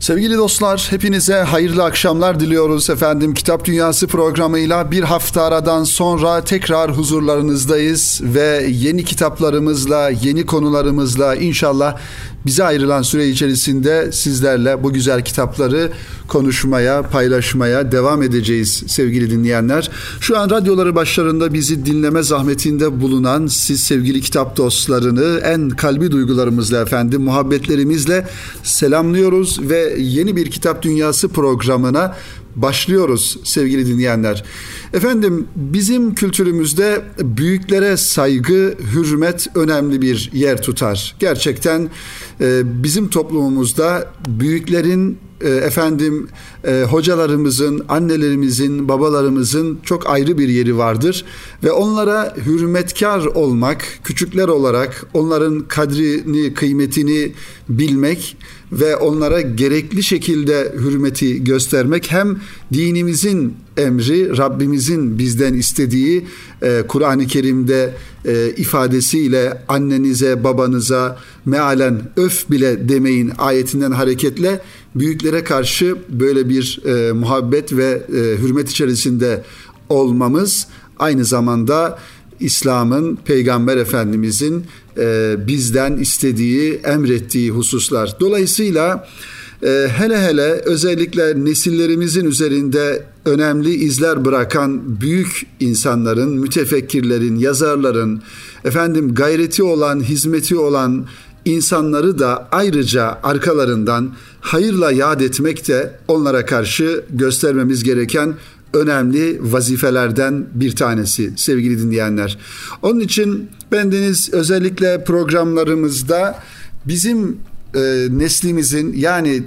Sevgili dostlar, hepinize hayırlı akşamlar diliyoruz efendim. Kitap Dünyası programıyla bir hafta aradan sonra tekrar huzurlarınızdayız ve yeni kitaplarımızla, yeni konularımızla inşallah bize ayrılan süre içerisinde sizlerle bu güzel kitapları konuşmaya, paylaşmaya devam edeceğiz sevgili dinleyenler. Şu an radyoları başlarında bizi dinleme zahmetinde bulunan siz sevgili kitap dostlarını en kalbi duygularımızla efendim, muhabbetlerimizle selamlıyoruz ve yeni bir kitap dünyası programına başlıyoruz sevgili dinleyenler. Efendim bizim kültürümüzde büyüklere saygı, hürmet önemli bir yer tutar. Gerçekten e, bizim toplumumuzda büyüklerin efendim e, hocalarımızın, annelerimizin, babalarımızın çok ayrı bir yeri vardır. Ve onlara hürmetkar olmak, küçükler olarak onların kadrini, kıymetini bilmek ve onlara gerekli şekilde hürmeti göstermek hem dinimizin emri, Rabbimizin bizden istediği e, Kur'an-ı Kerim'de e, ifadesiyle annenize, babanıza mealen öf bile demeyin ayetinden hareketle büyüklere karşı böyle bir e, muhabbet ve e, hürmet içerisinde olmamız aynı zamanda İslam'ın, Peygamber Efendimizin e, bizden istediği, emrettiği hususlar. Dolayısıyla e, hele hele özellikle nesillerimizin üzerinde önemli izler bırakan büyük insanların, mütefekkirlerin, yazarların, efendim gayreti olan, hizmeti olan insanları da ayrıca arkalarından hayırla yad etmek de onlara karşı göstermemiz gereken önemli vazifelerden bir tanesi sevgili dinleyenler. Onun için bendeniz özellikle programlarımızda bizim e, neslimizin yani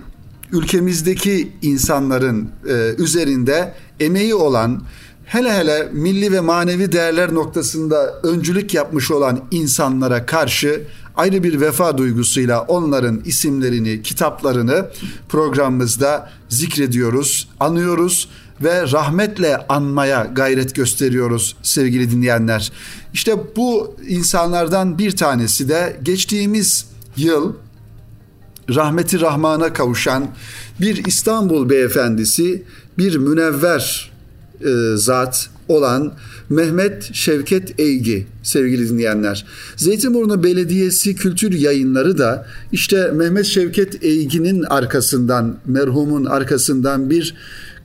ülkemizdeki insanların e, üzerinde emeği olan hele hele milli ve manevi değerler noktasında öncülük yapmış olan insanlara karşı ayrı bir vefa duygusuyla onların isimlerini, kitaplarını programımızda zikrediyoruz, anıyoruz ve rahmetle anmaya gayret gösteriyoruz sevgili dinleyenler. İşte bu insanlardan bir tanesi de geçtiğimiz yıl rahmeti rahmana kavuşan bir İstanbul beyefendisi, bir münevver e, zat olan Mehmet Şevket Eygi sevgili dinleyenler. Zeytinburnu Belediyesi Kültür Yayınları da işte Mehmet Şevket Eygi'nin arkasından, merhumun arkasından bir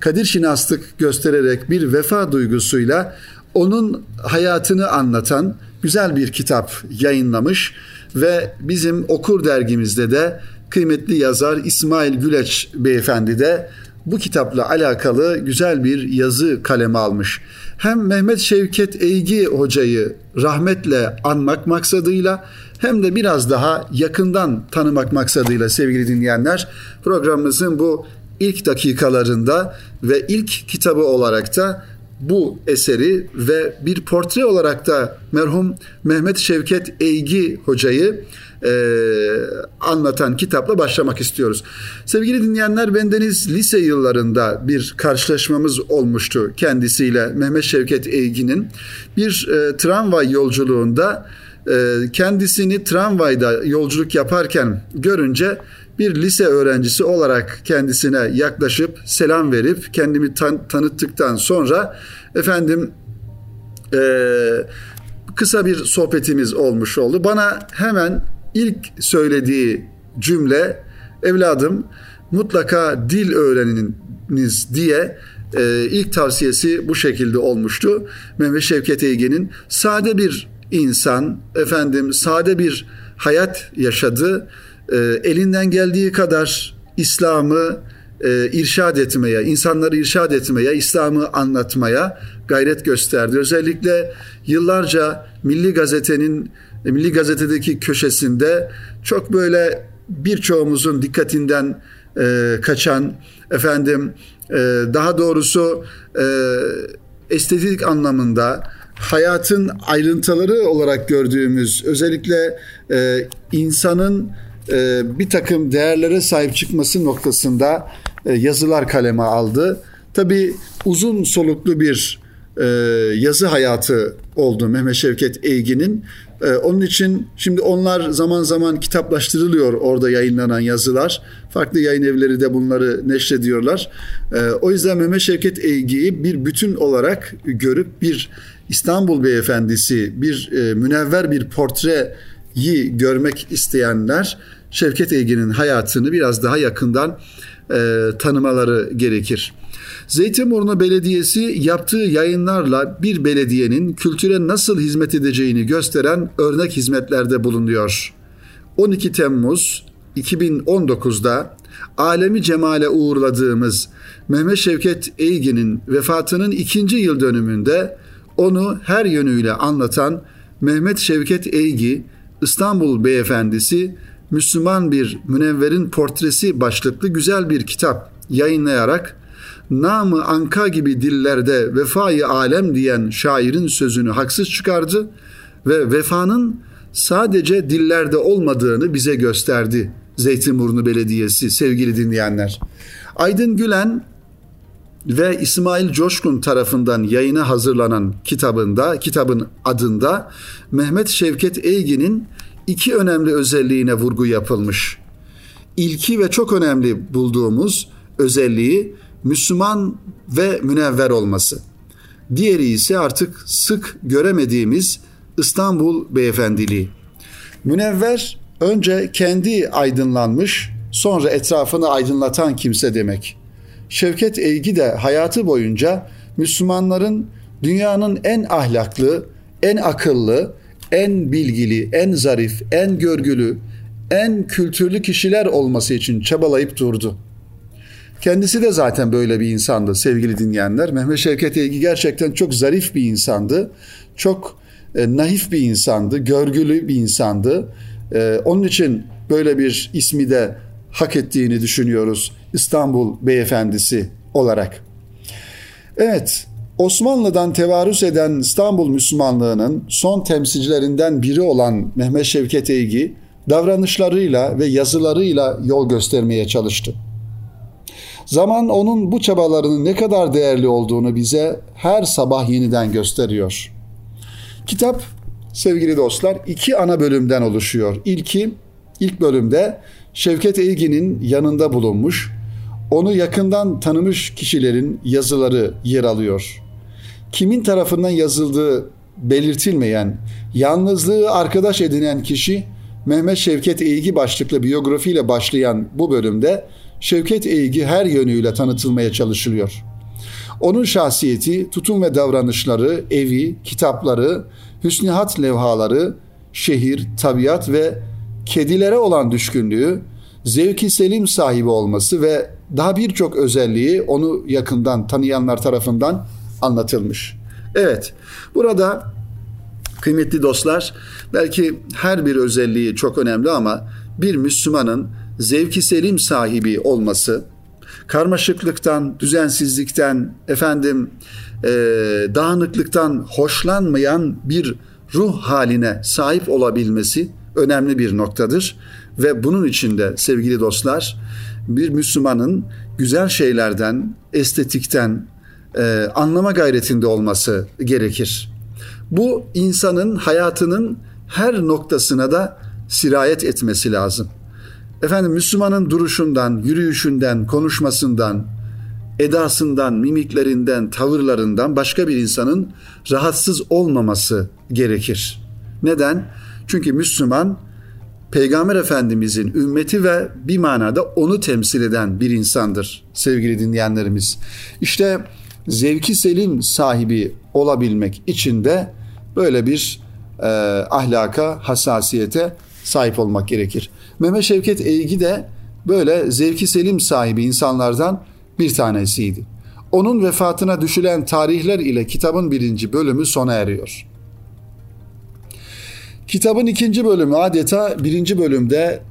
kadir şinaslık göstererek bir vefa duygusuyla onun hayatını anlatan güzel bir kitap yayınlamış ve bizim Okur dergimizde de kıymetli yazar İsmail Güleç beyefendi de bu kitapla alakalı güzel bir yazı kaleme almış. Hem Mehmet Şevket Eygi hocayı rahmetle anmak maksadıyla hem de biraz daha yakından tanımak maksadıyla sevgili dinleyenler programımızın bu ilk dakikalarında ve ilk kitabı olarak da bu eseri ve bir portre olarak da merhum Mehmet Şevket Eygi hocayı e, anlatan kitapla başlamak istiyoruz. Sevgili dinleyenler bendeniz lise yıllarında bir karşılaşmamız olmuştu kendisiyle Mehmet Şevket Eygi'nin bir e, tramvay yolculuğunda e, kendisini tramvayda yolculuk yaparken görünce bir lise öğrencisi olarak kendisine yaklaşıp selam verip kendimi tan- tanıttıktan sonra efendim e, kısa bir sohbetimiz olmuş oldu. Bana hemen ilk söylediği cümle evladım mutlaka dil öğreniniz diye e, ilk tavsiyesi bu şekilde olmuştu. Mehmet Şevket Eygen'in sade bir insan, efendim sade bir hayat yaşadı. E, elinden geldiği kadar İslam'ı e, irşad etmeye, insanları irşad etmeye, İslam'ı anlatmaya gayret gösterdi. Özellikle yıllarca Milli Gazete'nin e, Milli Gazete'deki köşesinde çok böyle birçoğumuzun dikkatinden e, kaçan efendim e, daha doğrusu e, estetik anlamında hayatın ayrıntıları olarak gördüğümüz özellikle e, insanın bir takım değerlere sahip çıkması noktasında e, yazılar kaleme aldı. Tabi uzun soluklu bir e, yazı hayatı oldu Mehmet Şevket Eygin'in onun için şimdi onlar zaman zaman kitaplaştırılıyor orada yayınlanan yazılar. Farklı yayın evleri de bunları neşrediyorlar. O yüzden Mehmet Şevket Eygi'yi bir bütün olarak görüp bir İstanbul Beyefendisi, bir e, münevver bir portreyi görmek isteyenler Şevket Eygi'nin hayatını biraz daha yakından e, tanımaları gerekir. Zeytinburnu Belediyesi yaptığı yayınlarla bir belediyenin kültüre nasıl hizmet edeceğini gösteren örnek hizmetlerde bulunuyor. 12 Temmuz 2019'da alemi cemale uğurladığımız Mehmet Şevket Eygi'nin vefatının ikinci yıl dönümünde onu her yönüyle anlatan Mehmet Şevket Eygi, İstanbul Beyefendisi, Müslüman bir münevverin portresi başlıklı güzel bir kitap yayınlayarak namı anka gibi dillerde vefayı alem diyen şairin sözünü haksız çıkardı ve vefanın sadece dillerde olmadığını bize gösterdi Zeytinburnu Belediyesi sevgili dinleyenler. Aydın Gülen ve İsmail Coşkun tarafından yayına hazırlanan kitabında, kitabın adında Mehmet Şevket Eygi'nin iki önemli özelliğine vurgu yapılmış. İlki ve çok önemli bulduğumuz özelliği Müslüman ve münevver olması. Diğeri ise artık sık göremediğimiz İstanbul beyefendiliği. Münevver önce kendi aydınlanmış, sonra etrafını aydınlatan kimse demek. Şevket Eygi de hayatı boyunca Müslümanların dünyanın en ahlaklı, en akıllı, en bilgili, en zarif, en görgülü, en kültürlü kişiler olması için çabalayıp durdu. Kendisi de zaten böyle bir insandı sevgili dinleyenler. Mehmet Şevket Eygi gerçekten çok zarif bir insandı. Çok e, naif bir insandı, görgülü bir insandı. E, onun için böyle bir ismi de hak ettiğini düşünüyoruz İstanbul Beyefendisi olarak. Evet, Osmanlı'dan tevarüs eden İstanbul Müslümanlığının son temsilcilerinden biri olan Mehmet Şevket Eygi davranışlarıyla ve yazılarıyla yol göstermeye çalıştı. Zaman onun bu çabalarının ne kadar değerli olduğunu bize her sabah yeniden gösteriyor. Kitap sevgili dostlar iki ana bölümden oluşuyor. İlki ilk bölümde Şevket Eygi'nin yanında bulunmuş, onu yakından tanımış kişilerin yazıları yer alıyor. Kimin tarafından yazıldığı belirtilmeyen, yalnızlığı arkadaş edinen kişi Mehmet Şevket Eygi başlıklı biyografiyle başlayan bu bölümde Şevket Eygi her yönüyle tanıtılmaya çalışılıyor. Onun şahsiyeti, tutum ve davranışları, evi, kitapları, hüsnihat levhaları, şehir, tabiat ve kedilere olan düşkünlüğü, zevki selim sahibi olması ve daha birçok özelliği onu yakından tanıyanlar tarafından anlatılmış. Evet, burada kıymetli dostlar, belki her bir özelliği çok önemli ama bir Müslümanın zevki selim sahibi olması, karmaşıklıktan, düzensizlikten, efendim e, dağınıklıktan hoşlanmayan bir ruh haline sahip olabilmesi önemli bir noktadır. Ve bunun içinde sevgili dostlar bir Müslümanın güzel şeylerden, estetikten e, anlama gayretinde olması gerekir. Bu insanın hayatının her noktasına da sirayet etmesi lazım. Efendim Müslümanın duruşundan, yürüyüşünden, konuşmasından, edasından, mimiklerinden, tavırlarından başka bir insanın rahatsız olmaması gerekir. Neden? Çünkü Müslüman Peygamber Efendimizin ümmeti ve bir manada onu temsil eden bir insandır sevgili dinleyenlerimiz. İşte zevki selim sahibi olabilmek için de böyle bir e, ahlaka, hassasiyete sahip olmak gerekir. Mehmet Şevket Eygi de böyle zevki selim sahibi insanlardan bir tanesiydi. Onun vefatına düşülen tarihler ile kitabın birinci bölümü sona eriyor. Kitabın ikinci bölümü adeta birinci bölümde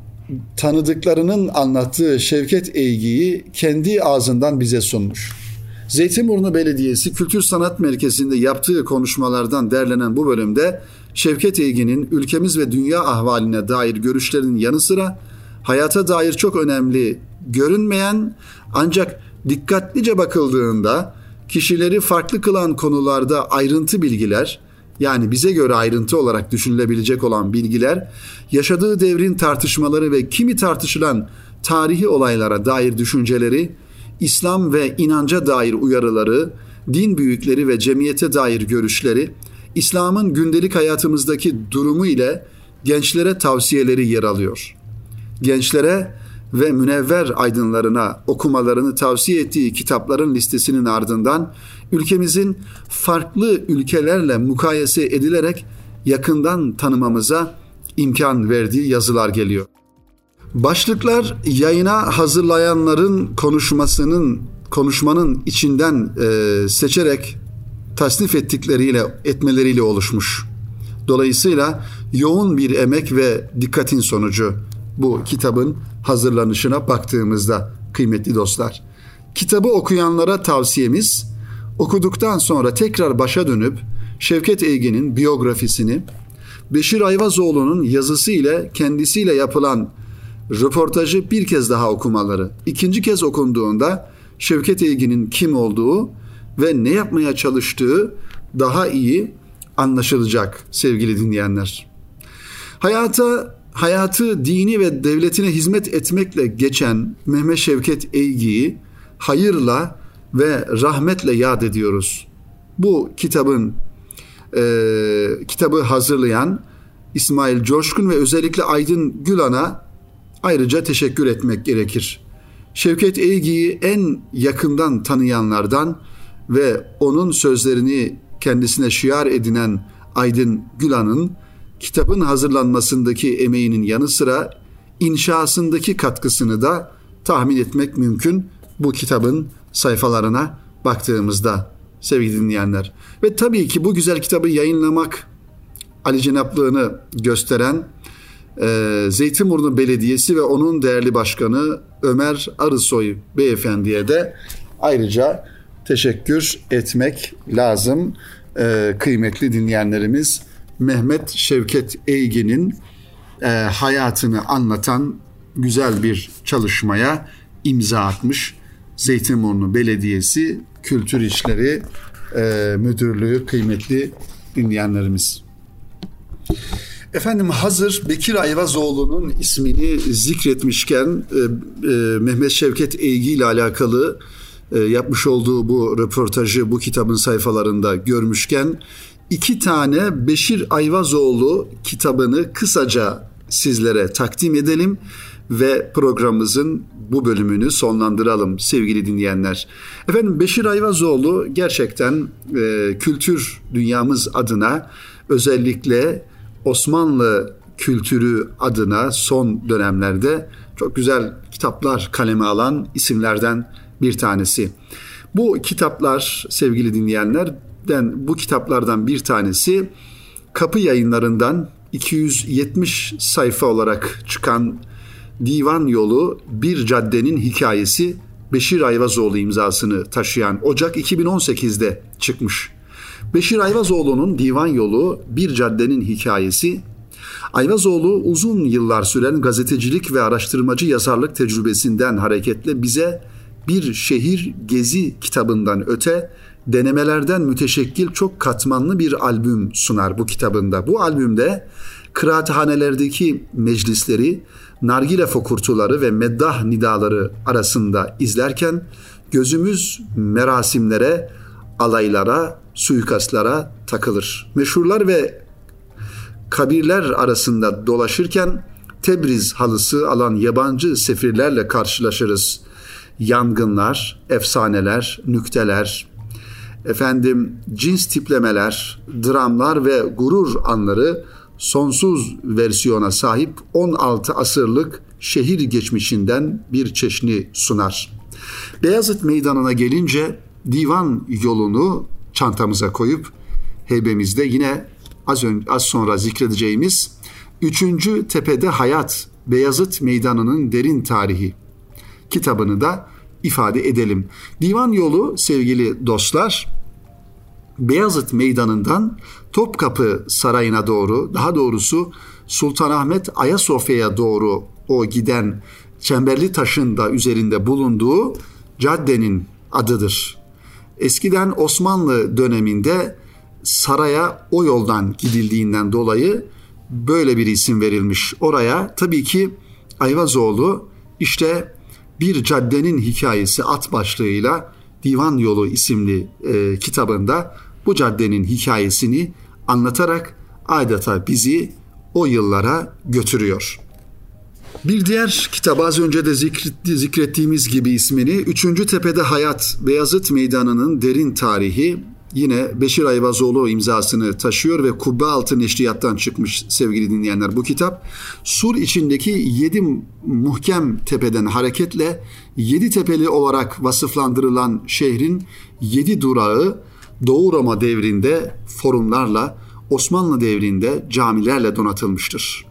tanıdıklarının anlattığı Şevket Eygi'yi kendi ağzından bize sunmuş. Zeytinburnu Belediyesi Kültür Sanat Merkezi'nde yaptığı konuşmalardan derlenen bu bölümde Şevket Eygi'nin ülkemiz ve dünya ahvaline dair görüşlerinin yanı sıra hayata dair çok önemli görünmeyen ancak dikkatlice bakıldığında kişileri farklı kılan konularda ayrıntı bilgiler yani bize göre ayrıntı olarak düşünülebilecek olan bilgiler, yaşadığı devrin tartışmaları ve kimi tartışılan tarihi olaylara dair düşünceleri, İslam ve inanca dair uyarıları, din büyükleri ve cemiyete dair görüşleri, İslam'ın gündelik hayatımızdaki durumu ile gençlere tavsiyeleri yer alıyor. Gençlere ve münevver aydınlarına okumalarını tavsiye ettiği kitapların listesinin ardından ülkemizin farklı ülkelerle mukayese edilerek yakından tanımamıza imkan verdiği yazılar geliyor. Başlıklar yayına hazırlayanların konuşmasının konuşmanın içinden e, seçerek tasnif ettikleriyle etmeleriyle oluşmuş. Dolayısıyla yoğun bir emek ve dikkatin sonucu bu kitabın hazırlanışına baktığımızda kıymetli dostlar. Kitabı okuyanlara tavsiyemiz okuduktan sonra tekrar başa dönüp Şevket Eygin'in biyografisini Beşir Ayvazoğlu'nun yazısı ile kendisiyle yapılan röportajı bir kez daha okumaları. İkinci kez okunduğunda Şevket Eygin'in kim olduğu ve ne yapmaya çalıştığı daha iyi anlaşılacak sevgili dinleyenler. Hayata hayatı dini ve devletine hizmet etmekle geçen Mehmet Şevket Eygi'yi hayırla ve rahmetle yad ediyoruz. Bu kitabın e, kitabı hazırlayan İsmail Coşkun ve özellikle Aydın Gülan'a ayrıca teşekkür etmek gerekir. Şevket Eygi'yi en yakından tanıyanlardan ve onun sözlerini kendisine şiar edinen Aydın Gülan'ın kitabın hazırlanmasındaki emeğinin yanı sıra inşasındaki katkısını da tahmin etmek mümkün bu kitabın sayfalarına baktığımızda sevgili dinleyenler. Ve tabii ki bu güzel kitabı yayınlamak Ali Cenaplığını gösteren e, Zeytinburnu Belediyesi ve onun değerli başkanı Ömer Arısoy Beyefendiye de ayrıca teşekkür etmek lazım e, kıymetli dinleyenlerimiz. Mehmet Şevket Eygin'in e, hayatını anlatan güzel bir çalışmaya imza atmış. Zeytinburnu Belediyesi Kültür İşleri e, Müdürlüğü kıymetli dinleyenlerimiz. Efendim hazır Bekir Ayvazoğlu'nun ismini zikretmişken e, e, Mehmet Şevket Eygi ile alakalı e, yapmış olduğu bu röportajı bu kitabın sayfalarında görmüşken iki tane Beşir Ayvazoğlu kitabını kısaca sizlere takdim edelim ve programımızın bu bölümünü sonlandıralım sevgili dinleyenler. Efendim Beşir Ayvazoğlu gerçekten e, kültür dünyamız adına özellikle Osmanlı kültürü adına son dönemlerde çok güzel kitaplar kaleme alan isimlerden bir tanesi. Bu kitaplar sevgili dinleyenler den bu kitaplardan bir tanesi Kapı Yayınlarından 270 sayfa olarak çıkan Divan Yolu Bir Caddenin Hikayesi Beşir Ayvazoğlu imzasını taşıyan Ocak 2018'de çıkmış. Beşir Ayvazoğlu'nun Divan Yolu Bir Caddenin Hikayesi Ayvazoğlu uzun yıllar süren gazetecilik ve araştırmacı yazarlık tecrübesinden hareketle bize bir şehir gezi kitabından öte denemelerden müteşekkil çok katmanlı bir albüm sunar bu kitabında. Bu albümde kıraathanelerdeki meclisleri, nargile fokurtuları ve meddah nidaları arasında izlerken gözümüz merasimlere, alaylara, suikastlara takılır. Meşhurlar ve kabirler arasında dolaşırken Tebriz halısı alan yabancı sefirlerle karşılaşırız. Yangınlar, efsaneler, nükteler, efendim cins tiplemeler, dramlar ve gurur anları sonsuz versiyona sahip 16 asırlık şehir geçmişinden bir çeşni sunar. Beyazıt Meydanı'na gelince divan yolunu çantamıza koyup heybemizde yine az, önce, az sonra zikredeceğimiz 3. Tepede Hayat Beyazıt Meydanı'nın derin tarihi kitabını da ifade edelim. Divan yolu sevgili dostlar Beyazıt Meydanı'ndan Topkapı Sarayı'na doğru daha doğrusu Sultanahmet Ayasofya'ya doğru o giden Çemberli Taş'ın da üzerinde bulunduğu caddenin adıdır. Eskiden Osmanlı döneminde saraya o yoldan gidildiğinden dolayı böyle bir isim verilmiş oraya. Tabii ki Ayvazoğlu işte bir caddenin hikayesi at başlığıyla Divan Yolu isimli e, kitabında bu caddenin hikayesini anlatarak adeta bizi o yıllara götürüyor. Bir diğer kitap az önce de zikrettiğimiz gibi ismini Üçüncü Tepede Hayat Beyazıt Meydanı'nın derin tarihi yine Beşir Ayvazoğlu imzasını taşıyor ve Kubbe Altı Neşriyat'tan çıkmış sevgili dinleyenler bu kitap. Sur içindeki yedi muhkem tepeden hareketle yedi tepeli olarak vasıflandırılan şehrin yedi durağı Doğu Roma devrinde forumlarla, Osmanlı devrinde camilerle donatılmıştır.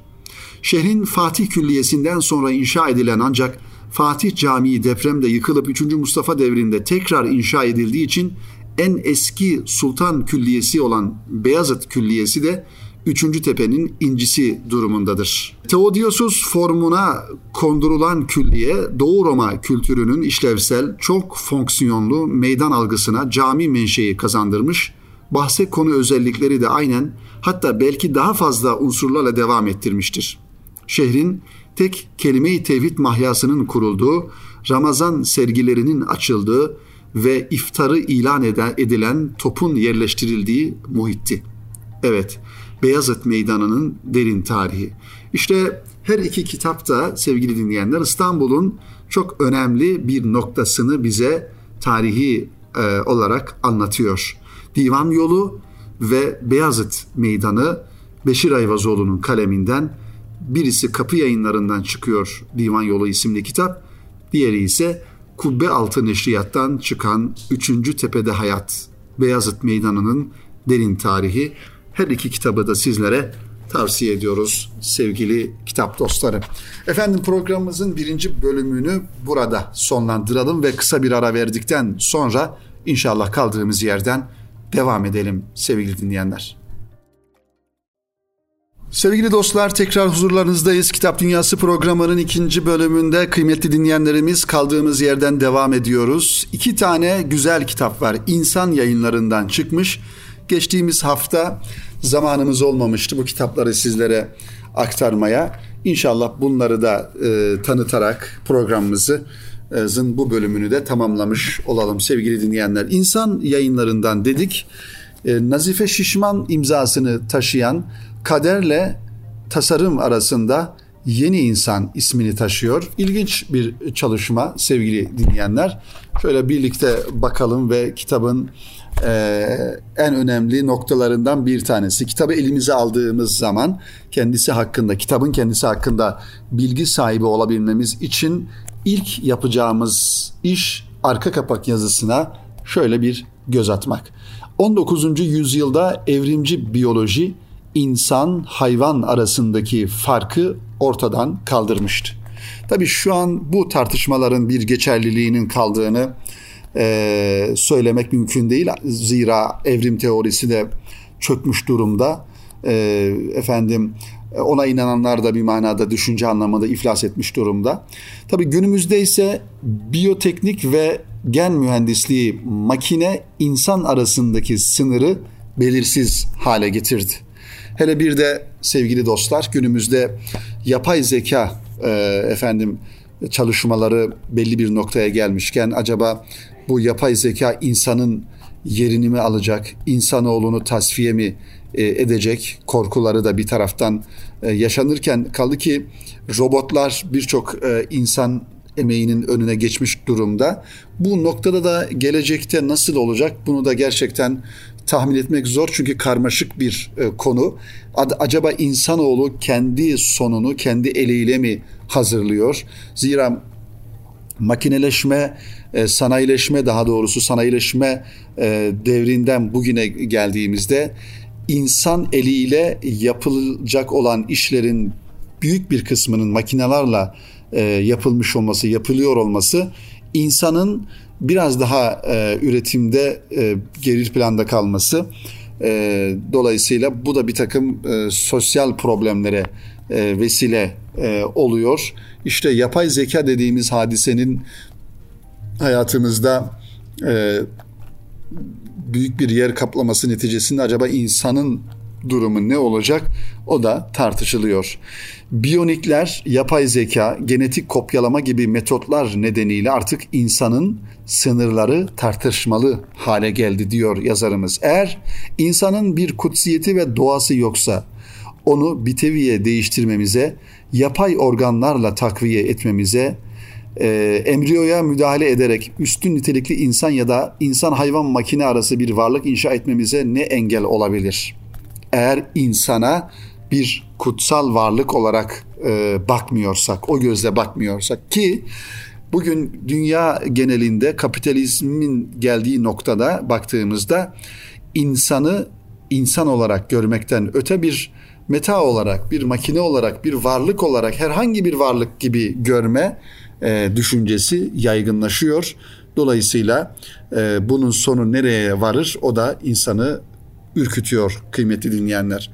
Şehrin Fatih Külliyesi'nden sonra inşa edilen ancak Fatih Camii depremde yıkılıp 3. Mustafa devrinde tekrar inşa edildiği için en eski sultan külliyesi olan Beyazıt Külliyesi de 3. tepenin incisi durumundadır. Teodiosus formuna kondurulan külliye Doğu Roma kültürünün işlevsel, çok fonksiyonlu meydan algısına cami menşei kazandırmış, bahse konu özellikleri de aynen hatta belki daha fazla unsurlarla devam ettirmiştir. Şehrin tek kelime-i tevhid mahyasının kurulduğu, Ramazan sergilerinin açıldığı, ve iftarı ilan edilen topun yerleştirildiği muhitti. Evet, Beyazıt Meydanı'nın derin tarihi. İşte her iki kitapta sevgili dinleyenler İstanbul'un çok önemli bir noktasını bize tarihi e, olarak anlatıyor. Divan Yolu ve Beyazıt Meydanı Beşir Ayvazoğlu'nun kaleminden birisi kapı yayınlarından çıkıyor Divan Yolu isimli kitap. Diğeri ise Kubbe Altı Neşriyat'tan çıkan 3. Tepede Hayat, Beyazıt Meydanı'nın derin tarihi her iki kitabı da sizlere tavsiye ediyoruz sevgili kitap dostları. Efendim programımızın birinci bölümünü burada sonlandıralım ve kısa bir ara verdikten sonra inşallah kaldığımız yerden devam edelim sevgili dinleyenler. Sevgili dostlar tekrar huzurlarınızdayız. Kitap Dünyası programının ikinci bölümünde kıymetli dinleyenlerimiz kaldığımız yerden devam ediyoruz. İki tane güzel kitap var. İnsan yayınlarından çıkmış. Geçtiğimiz hafta zamanımız olmamıştı bu kitapları sizlere aktarmaya. İnşallah bunları da e, tanıtarak programımızı zın bu bölümünü de tamamlamış olalım sevgili dinleyenler. İnsan yayınlarından dedik. E, Nazife Şişman imzasını taşıyan kaderle tasarım arasında Yeni İnsan ismini taşıyor. İlginç bir çalışma sevgili dinleyenler. Şöyle birlikte bakalım ve kitabın e, en önemli noktalarından bir tanesi. Kitabı elimize aldığımız zaman kendisi hakkında, kitabın kendisi hakkında bilgi sahibi olabilmemiz için ilk yapacağımız iş arka kapak yazısına şöyle bir göz atmak. 19. yüzyılda evrimci biyoloji insan hayvan arasındaki farkı ortadan kaldırmıştı. Tabii şu an bu tartışmaların bir geçerliliğinin kaldığını e, söylemek mümkün değil. Zira evrim teorisi de çökmüş durumda. E, efendim ona inananlar da bir manada düşünce anlamında iflas etmiş durumda. Tabii günümüzde ise biyoteknik ve gen mühendisliği makine insan arasındaki sınırı belirsiz hale getirdi. Hele bir de sevgili dostlar günümüzde yapay zeka e, efendim çalışmaları belli bir noktaya gelmişken acaba bu yapay zeka insanın yerini mi alacak, insanoğlunu tasfiye mi e, edecek korkuları da bir taraftan e, yaşanırken kaldı ki robotlar birçok e, insan emeğinin önüne geçmiş durumda. Bu noktada da gelecekte nasıl olacak bunu da gerçekten tahmin etmek zor çünkü karmaşık bir e, konu. Acaba insanoğlu kendi sonunu kendi eliyle mi hazırlıyor? Zira makineleşme, e, sanayileşme daha doğrusu sanayileşme e, devrinden bugüne geldiğimizde insan eliyle yapılacak olan işlerin büyük bir kısmının makinelerle e, yapılmış olması, yapılıyor olması insanın biraz daha e, üretimde e, geri planda kalması e, dolayısıyla bu da bir takım e, sosyal problemlere e, vesile e, oluyor. İşte yapay zeka dediğimiz hadisenin hayatımızda e, büyük bir yer kaplaması neticesinde acaba insanın durumu ne olacak? O da tartışılıyor. Biyonikler, yapay zeka, genetik kopyalama gibi metotlar nedeniyle artık insanın sınırları tartışmalı hale geldi diyor yazarımız. Eğer insanın bir kutsiyeti ve doğası yoksa onu biteviye değiştirmemize, yapay organlarla takviye etmemize, e, embriyoya müdahale ederek üstün nitelikli insan ya da insan hayvan makine arası bir varlık inşa etmemize ne engel olabilir? Eğer insana bir kutsal varlık olarak e, bakmıyorsak, o gözle bakmıyorsak ki bugün dünya genelinde kapitalizmin geldiği noktada baktığımızda insanı insan olarak görmekten öte bir meta olarak, bir makine olarak, bir varlık olarak herhangi bir varlık gibi görme e, düşüncesi yaygınlaşıyor. Dolayısıyla e, bunun sonu nereye varır? O da insanı ürkütüyor kıymetli dinleyenler.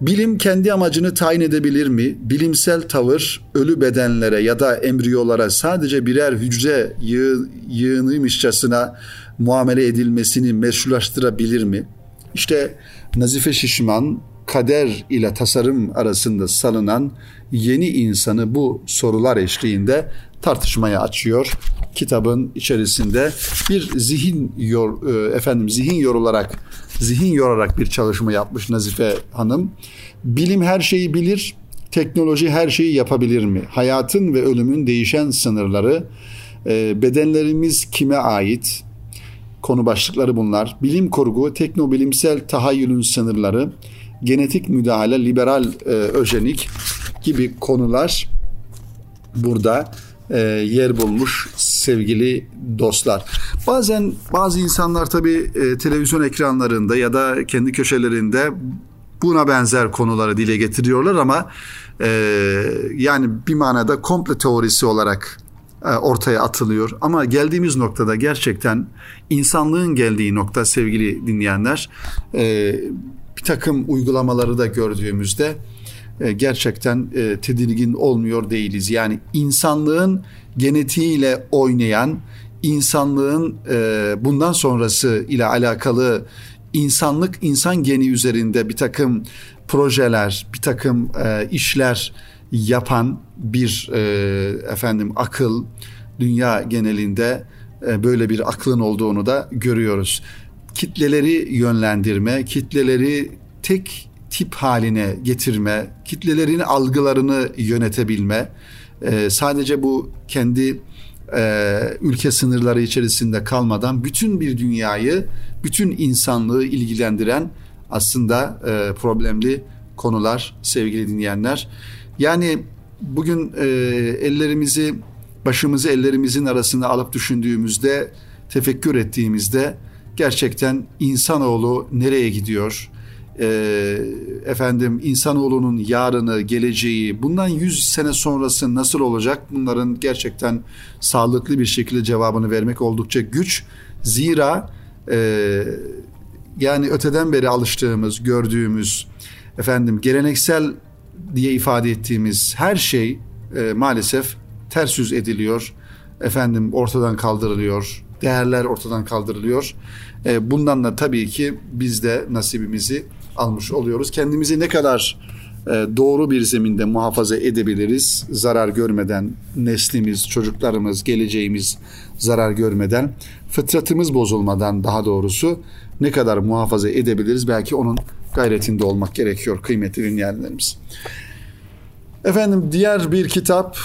Bilim kendi amacını tayin edebilir mi? Bilimsel tavır ölü bedenlere ya da embriyolara sadece birer hücre yığ, yığınıymışçasına muamele edilmesini meşrulaştırabilir mi? İşte Nazife Şişman kader ile tasarım arasında salınan yeni insanı bu sorular eşliğinde tartışmaya açıyor. Kitabın içerisinde bir zihin yor, e, efendim zihin yorularak zihin yorarak bir çalışma yapmış Nazife Hanım. Bilim her şeyi bilir, teknoloji her şeyi yapabilir mi? Hayatın ve ölümün değişen sınırları, e, bedenlerimiz kime ait? Konu başlıkları bunlar. Bilim kurgu, teknobilimsel tahayyülün sınırları, genetik müdahale, liberal e, öjenik gibi konular burada e, yer bulmuş sevgili dostlar. Bazen bazı insanlar tabii e, televizyon ekranlarında ya da kendi köşelerinde buna benzer konuları dile getiriyorlar ama e, yani bir manada komple teorisi olarak e, ortaya atılıyor. Ama geldiğimiz noktada gerçekten insanlığın geldiği nokta sevgili dinleyenler e, bir takım uygulamaları da gördüğümüzde e, gerçekten e, tedirgin olmuyor değiliz. Yani insanlığın genetiğiyle oynayan, insanlığın e, bundan sonrası ile alakalı insanlık insan geni üzerinde bir takım projeler, bir takım işler yapan bir efendim akıl dünya genelinde böyle bir aklın olduğunu da görüyoruz. Kitleleri yönlendirme, kitleleri tek tip haline getirme, kitlelerin algılarını yönetebilme, e, sadece bu kendi e, ülke sınırları içerisinde kalmadan bütün bir dünyayı, bütün insanlığı ilgilendiren aslında e, problemli konular sevgili dinleyenler. Yani bugün e, ellerimizi, başımızı ellerimizin arasında alıp düşündüğümüzde, tefekkür ettiğimizde gerçekten insanoğlu nereye gidiyor? E, efendim insanoğlunun yarını, geleceği, bundan 100 sene sonrası nasıl olacak? Bunların gerçekten sağlıklı bir şekilde cevabını vermek oldukça güç. Zira e, yani öteden beri alıştığımız, gördüğümüz, efendim geleneksel diye ifade ettiğimiz her şey e, maalesef ters yüz ediliyor. Efendim ortadan kaldırılıyor. Değerler ortadan kaldırılıyor. E, bundan da tabii ki biz de nasibimizi almış oluyoruz. Kendimizi ne kadar e, doğru bir zeminde muhafaza edebiliriz zarar görmeden neslimiz, çocuklarımız, geleceğimiz zarar görmeden, fıtratımız bozulmadan daha doğrusu ne kadar muhafaza edebiliriz belki onun gayretinde olmak gerekiyor kıymetli dinleyenlerimiz. Efendim diğer bir kitap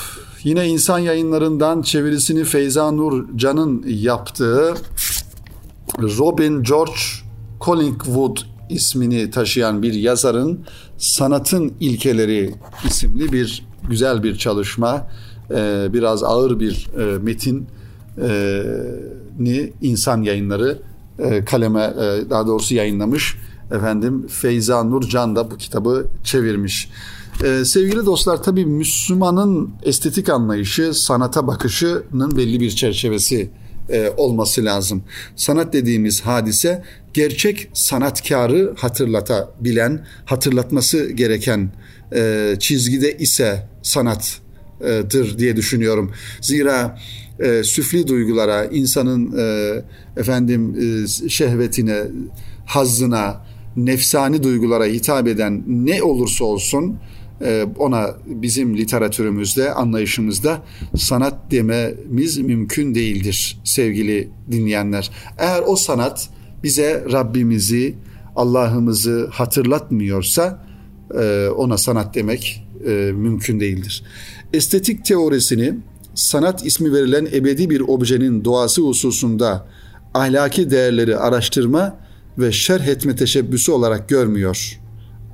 yine insan yayınlarından çevirisini Feyza Nur Can'ın yaptığı Robin George Collingwood ismini taşıyan bir yazarın Sanatın İlkeleri isimli bir güzel bir çalışma, e, biraz ağır bir e, metin e, ni insan yayınları kaleme daha doğrusu yayınlamış. Efendim Feyza Nurcan da bu kitabı çevirmiş. Sevgili dostlar tabii Müslümanın estetik anlayışı sanata bakışının belli bir çerçevesi e, olması lazım. Sanat dediğimiz hadise gerçek sanatkarı hatırlatabilen, hatırlatması gereken e, çizgide ise sanattır diye düşünüyorum. Zira e, süfli duygulara, insanın e, efendim e, şehvetine, hazzına, nefsani duygulara hitap eden ne olursa olsun ona bizim literatürümüzde, anlayışımızda sanat dememiz mümkün değildir sevgili dinleyenler. Eğer o sanat bize Rabbimizi, Allah'ımızı hatırlatmıyorsa e, ona sanat demek e, mümkün değildir. Estetik teorisini sanat ismi verilen ebedi bir objenin doğası hususunda ahlaki değerleri araştırma ve şerh etme teşebbüsü olarak görmüyor.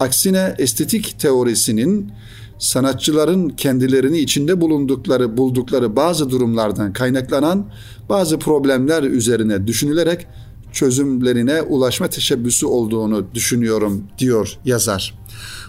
Aksine estetik teorisinin sanatçıların kendilerini içinde bulundukları buldukları bazı durumlardan kaynaklanan bazı problemler üzerine düşünülerek çözümlerine ulaşma teşebbüsü olduğunu düşünüyorum diyor yazar.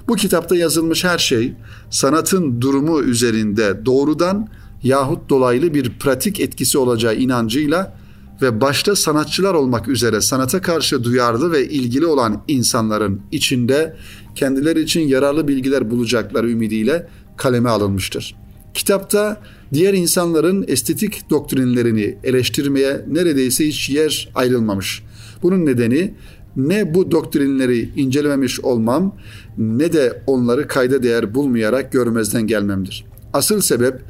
Bu kitapta yazılmış her şey sanatın durumu üzerinde doğrudan yahut dolaylı bir pratik etkisi olacağı inancıyla ve başta sanatçılar olmak üzere sanata karşı duyarlı ve ilgili olan insanların içinde kendileri için yararlı bilgiler bulacakları ümidiyle kaleme alınmıştır. Kitapta diğer insanların estetik doktrinlerini eleştirmeye neredeyse hiç yer ayrılmamış. Bunun nedeni ne bu doktrinleri incelememiş olmam ne de onları kayda değer bulmayarak görmezden gelmemdir. Asıl sebep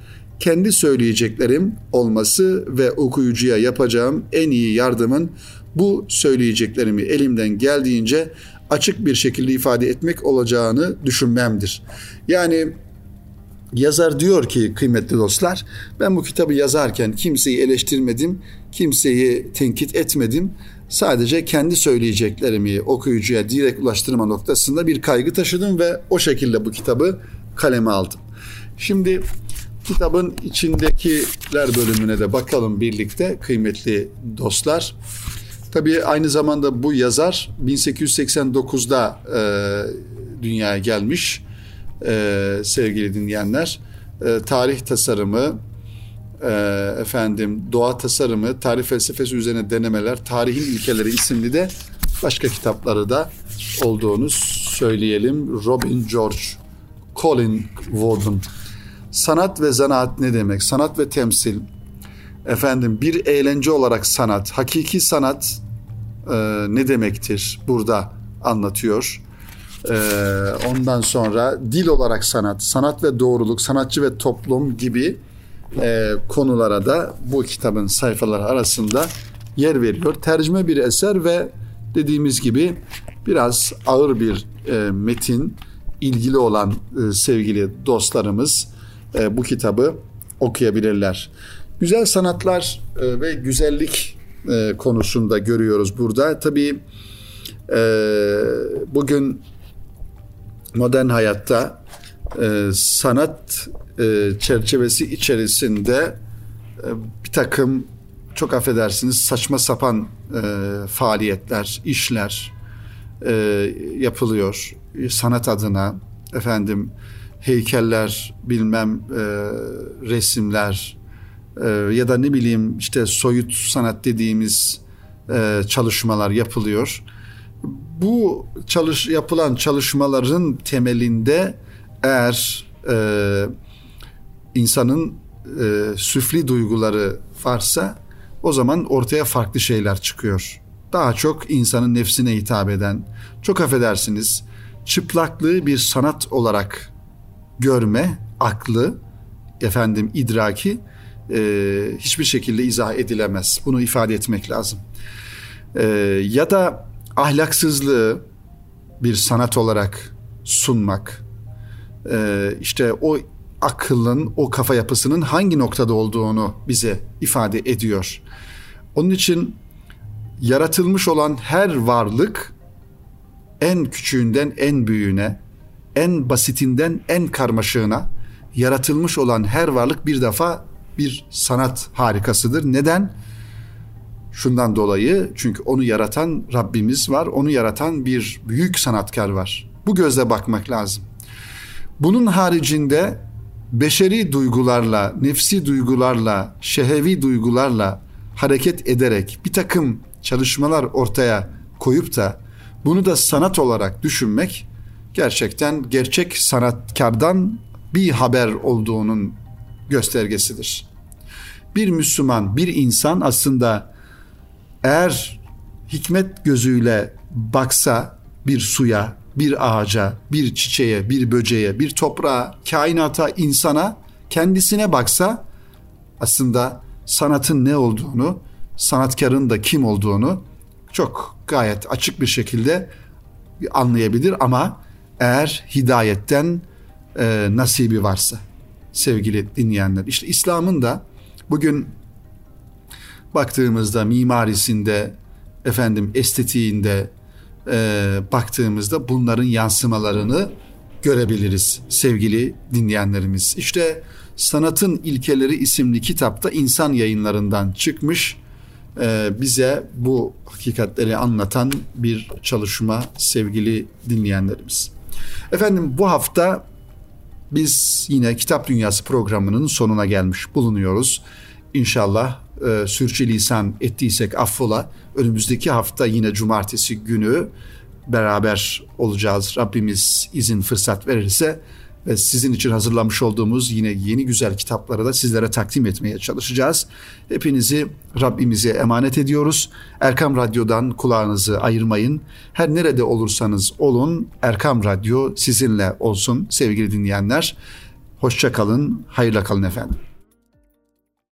kendi söyleyeceklerim olması ve okuyucuya yapacağım en iyi yardımın bu söyleyeceklerimi elimden geldiğince açık bir şekilde ifade etmek olacağını düşünmemdir. Yani yazar diyor ki kıymetli dostlar ben bu kitabı yazarken kimseyi eleştirmedim, kimseyi tenkit etmedim. Sadece kendi söyleyeceklerimi okuyucuya direkt ulaştırma noktasında bir kaygı taşıdım ve o şekilde bu kitabı kaleme aldım. Şimdi kitabın içindekiler bölümüne de bakalım birlikte kıymetli dostlar. Tabii aynı zamanda bu yazar 1889'da e, dünyaya gelmiş e, sevgili dinleyenler. E, tarih tasarımı, e, efendim doğa tasarımı, tarih felsefesi üzerine denemeler, tarihin ilkeleri isimli de başka kitapları da olduğunu söyleyelim. Robin George, Colin Warden. Sanat ve zanaat ne demek? Sanat ve temsil. Efendim bir eğlence olarak sanat, hakiki sanat e, ne demektir burada anlatıyor. E, ondan sonra dil olarak sanat, sanat ve doğruluk, sanatçı ve toplum gibi e, konulara da bu kitabın sayfaları arasında yer veriyor. Tercüme bir eser ve dediğimiz gibi biraz ağır bir e, metin ilgili olan e, sevgili dostlarımız e, bu kitabı okuyabilirler. Güzel sanatlar e, ve güzellik e, konusunda görüyoruz burada. Tabii e, bugün modern hayatta e, sanat e, çerçevesi içerisinde e, bir takım çok affedersiniz saçma sapan e, faaliyetler, işler e, yapılıyor. Sanat adına efendim heykeller, bilmem e, resimler e, ya da ne bileyim işte soyut sanat dediğimiz e, çalışmalar yapılıyor. Bu çalış yapılan çalışmaların temelinde eğer e, insanın e, süfli duyguları varsa o zaman ortaya farklı şeyler çıkıyor. Daha çok insanın nefsine hitap eden, çok affedersiniz, çıplaklığı bir sanat olarak görme, aklı, efendim idraki e, hiçbir şekilde izah edilemez. Bunu ifade etmek lazım. E, ya da ahlaksızlığı bir sanat olarak sunmak, e, işte o akılın, o kafa yapısının hangi noktada olduğunu bize ifade ediyor. Onun için yaratılmış olan her varlık en küçüğünden en büyüğüne, en basitinden en karmaşığına yaratılmış olan her varlık bir defa bir sanat harikasıdır. Neden? Şundan dolayı çünkü onu yaratan Rabbimiz var, onu yaratan bir büyük sanatkar var. Bu gözle bakmak lazım. Bunun haricinde beşeri duygularla, nefsi duygularla, şehevi duygularla hareket ederek bir takım çalışmalar ortaya koyup da bunu da sanat olarak düşünmek gerçekten gerçek sanatkardan bir haber olduğunun göstergesidir. bir Müslüman, bir insan aslında eğer hikmet gözüyle baksa bir suya, bir ağaca, bir çiçeğe, bir böceğe, bir toprağa, kainata, insana, kendisine baksa aslında sanatın ne olduğunu, sanatkarın da kim olduğunu çok gayet açık bir şekilde anlayabilir ama eğer hidayetten e, nasibi varsa sevgili dinleyenler. işte İslam'ın da bugün baktığımızda mimarisinde, efendim estetiğinde e, baktığımızda bunların yansımalarını görebiliriz sevgili dinleyenlerimiz. İşte Sanatın İlkeleri isimli kitapta insan yayınlarından çıkmış e, bize bu hakikatleri anlatan bir çalışma sevgili dinleyenlerimiz. Efendim bu hafta biz yine Kitap Dünyası programının sonuna gelmiş bulunuyoruz. İnşallah e, sürçülisan ettiysek affola. Önümüzdeki hafta yine cumartesi günü beraber olacağız. Rabbimiz izin fırsat verirse ve sizin için hazırlamış olduğumuz yine yeni güzel kitapları da sizlere takdim etmeye çalışacağız. Hepinizi Rabbimize emanet ediyoruz. Erkam Radyo'dan kulağınızı ayırmayın. Her nerede olursanız olun Erkam Radyo sizinle olsun sevgili dinleyenler. Hoşça kalın, hayırla kalın efendim.